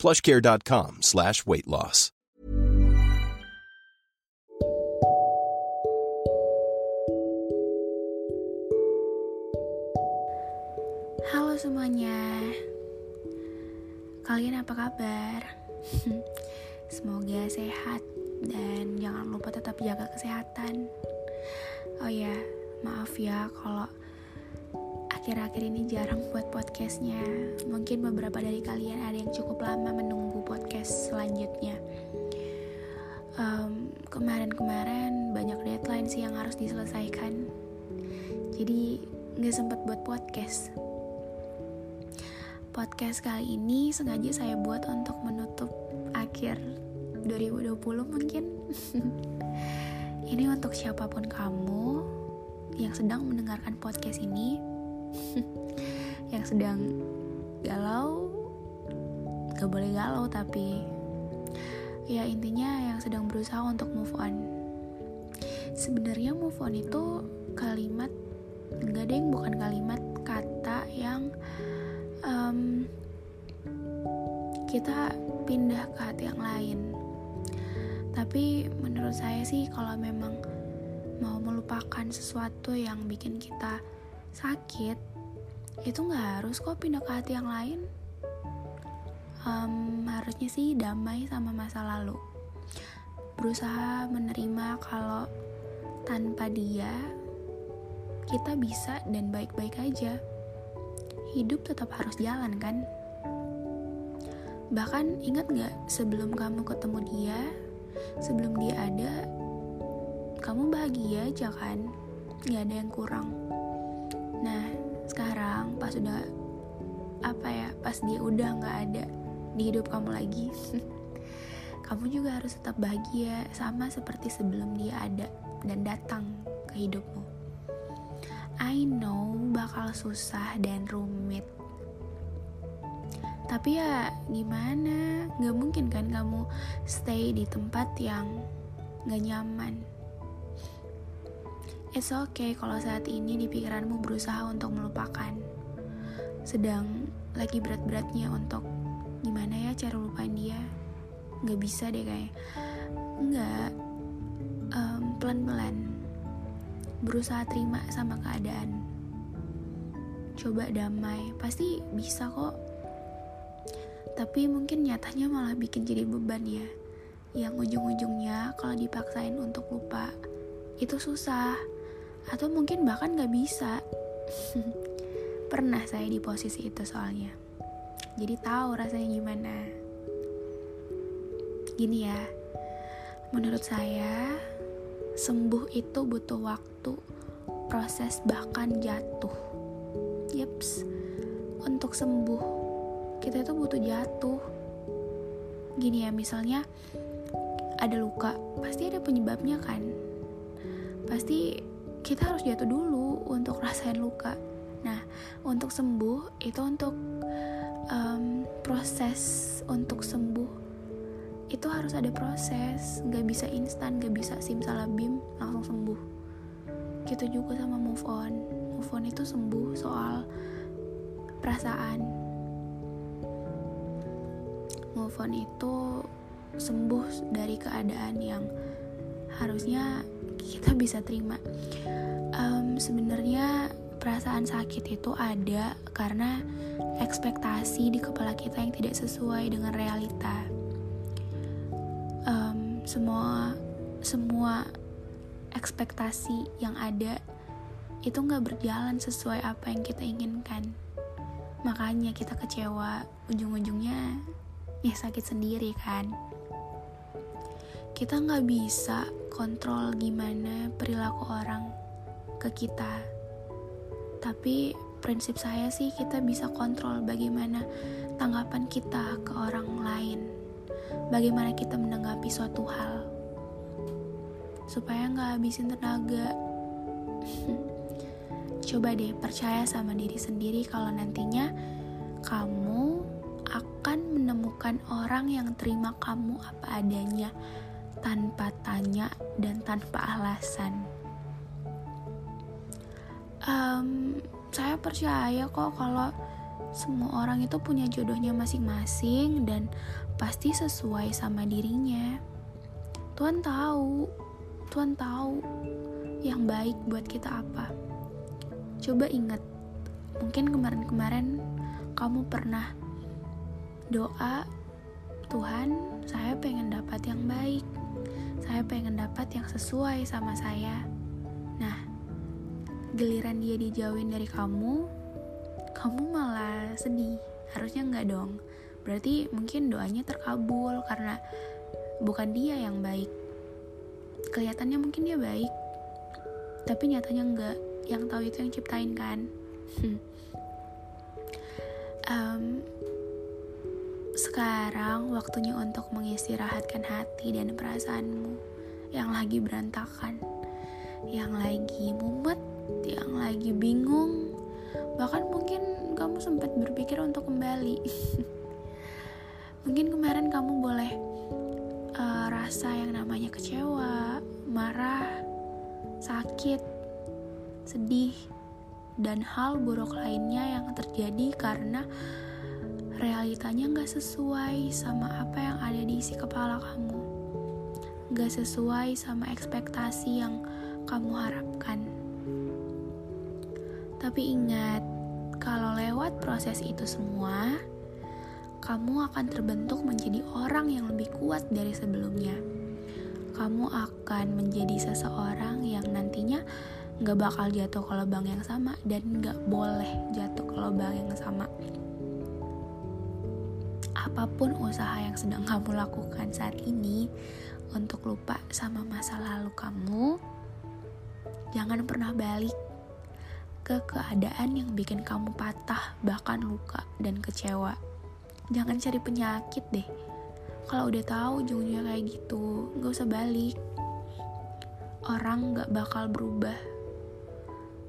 plushcare.com slash weight loss. Halo semuanya Kalian apa kabar? Semoga sehat dan jangan lupa tetap jaga kesehatan Oh ya, maaf ya kalau akhir-akhir ini jarang buat podcastnya. Mungkin beberapa dari kalian ada yang cukup lama menunggu podcast selanjutnya. Um, Kemarin-kemarin banyak deadline sih yang harus diselesaikan. Jadi nggak sempat buat podcast. Podcast kali ini sengaja saya buat untuk menutup akhir 2020 mungkin. Ini untuk siapa pun kamu yang sedang mendengarkan podcast ini yang sedang galau gak boleh galau tapi ya intinya yang sedang berusaha untuk move on. Sebenarnya move on itu kalimat enggak deh bukan kalimat kata yang um, kita pindah ke hati yang lain. Tapi menurut saya sih kalau memang mau melupakan sesuatu yang bikin kita sakit itu nggak harus kok pindah ke hati yang lain. Um, harusnya sih damai sama masa lalu. Berusaha menerima kalau tanpa dia kita bisa dan baik-baik aja. Hidup tetap harus jalan kan? Bahkan ingat nggak sebelum kamu ketemu dia sebelum dia ada kamu bahagia aja kan? Nggak ada yang kurang nah sekarang pas udah apa ya pas dia udah nggak ada di hidup kamu lagi kamu juga harus tetap bahagia sama seperti sebelum dia ada dan datang ke hidupmu. I know bakal susah dan rumit. Tapi ya gimana? Gak mungkin kan kamu stay di tempat yang gak nyaman It's okay kalau saat ini di pikiranmu berusaha untuk melupakan. Sedang lagi berat-beratnya untuk Gimana ya cara lupain dia? Gak bisa deh kayak Enggak um, Pelan-pelan. Berusaha terima sama keadaan. Coba damai. Pasti bisa kok. Tapi mungkin nyatanya malah bikin jadi beban ya. Yang ujung-ujungnya kalau dipaksain untuk lupa itu susah atau mungkin bahkan gak bisa. Pernah saya di posisi itu soalnya. Jadi tahu rasanya gimana. Gini ya menurut saya sembuh itu butuh waktu proses bahkan jatuh. Yeps untuk sembuh kita itu butuh jatuh. Gini ya misalnya ada luka pasti ada penyebabnya kan. Pasti kita harus jatuh dulu untuk rasain luka. Nah untuk sembuh itu untuk um, proses untuk sembuh. Itu harus ada proses. Nggak bisa instan nggak bisa simsalabim langsung sembuh. Gitu juga sama move on. Move on itu sembuh soal perasaan. Move on itu sembuh dari keadaan yang harusnya kita bisa terima. Um, Sebenarnya perasaan sakit itu ada karena ekspektasi di kepala kita yang tidak sesuai dengan realita. Um, semua semua ekspektasi yang ada itu nggak berjalan sesuai apa yang kita inginkan. Makanya kita kecewa, ujung-ujungnya ya sakit sendiri kan kita nggak bisa kontrol gimana perilaku orang ke kita. Tapi prinsip saya sih kita bisa kontrol bagaimana tanggapan kita ke orang lain. Bagaimana kita menanggapi suatu hal. Supaya nggak habisin tenaga. Coba deh percaya sama diri sendiri kalau nantinya kamu akan menemukan orang yang terima kamu apa adanya tanpa tanya dan tanpa alasan. Um, saya percaya kok kalau semua orang itu punya jodohnya masing-masing dan pasti sesuai sama dirinya. Tuhan tahu, Tuhan tahu yang baik buat kita apa. Coba ingat, mungkin kemarin-kemarin kamu pernah doa, Tuhan, saya pengen dapat yang baik. Saya pengen dapat yang sesuai sama saya. Nah, giliran dia dijauhin dari kamu, kamu malah sedih. Harusnya enggak dong. Berarti mungkin doanya terkabul karena bukan dia yang baik. Kelihatannya mungkin dia baik, tapi nyatanya enggak yang tahu itu yang ciptain kan um, sekarang waktunya untuk mengistirahatkan hati dan perasaanmu. Yang lagi berantakan yang lagi mumet yang lagi bingung. Bahkan mungkin kamu sempat berpikir untuk kembali. Mungkin kemarin kamu boleh uh, rasa yang namanya kecewa marah sakit sedih, dan hal buruk lainnya yang terjadi karena realitanya nggak sesuai sama apa yang ada di isi kepala kamu. Nggak sesuai sama ekspektasi yang kamu harapkan. Tapi ingat, kalau lewat proses itu semua, kamu akan terbentuk menjadi orang yang lebih kuat dari sebelumnya. Kamu akan menjadi seseorang yang nantinya nggak bakal jatuh ke lubang yang sama dan nggak boleh jatuh ke lubang yang sama apa pun usaha yang sedang kamu lakukan saat ini untuk lupa sama masa lalu kamu jangan pernah balik ke keadaan yang bikin kamu patah bahkan luka dan kecewa. Jangan cari penyakit deh. Kalau udah tahu ujungnya kayak gitu nggak usah balik. Orang nggak bakal berubah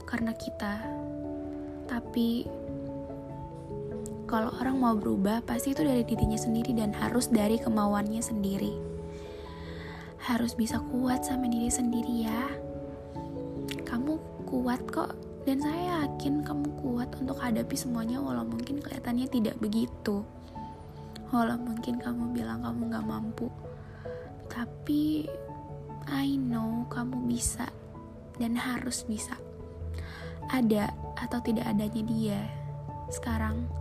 karena kita. Tapi kalau orang mau berubah, pasti itu dari dirinya sendiri dan harus dari kemauannya sendiri. Harus bisa kuat sama diri sendiri ya. Kamu kuat kok dan saya yakin kamu kuat untuk hadapi semuanya walau mungkin kelihatannya tidak begitu. Walau mungkin kamu bilang kamu gak mampu. Tapi I know kamu bisa dan harus bisa ada atau tidak adanya dia. Sekarang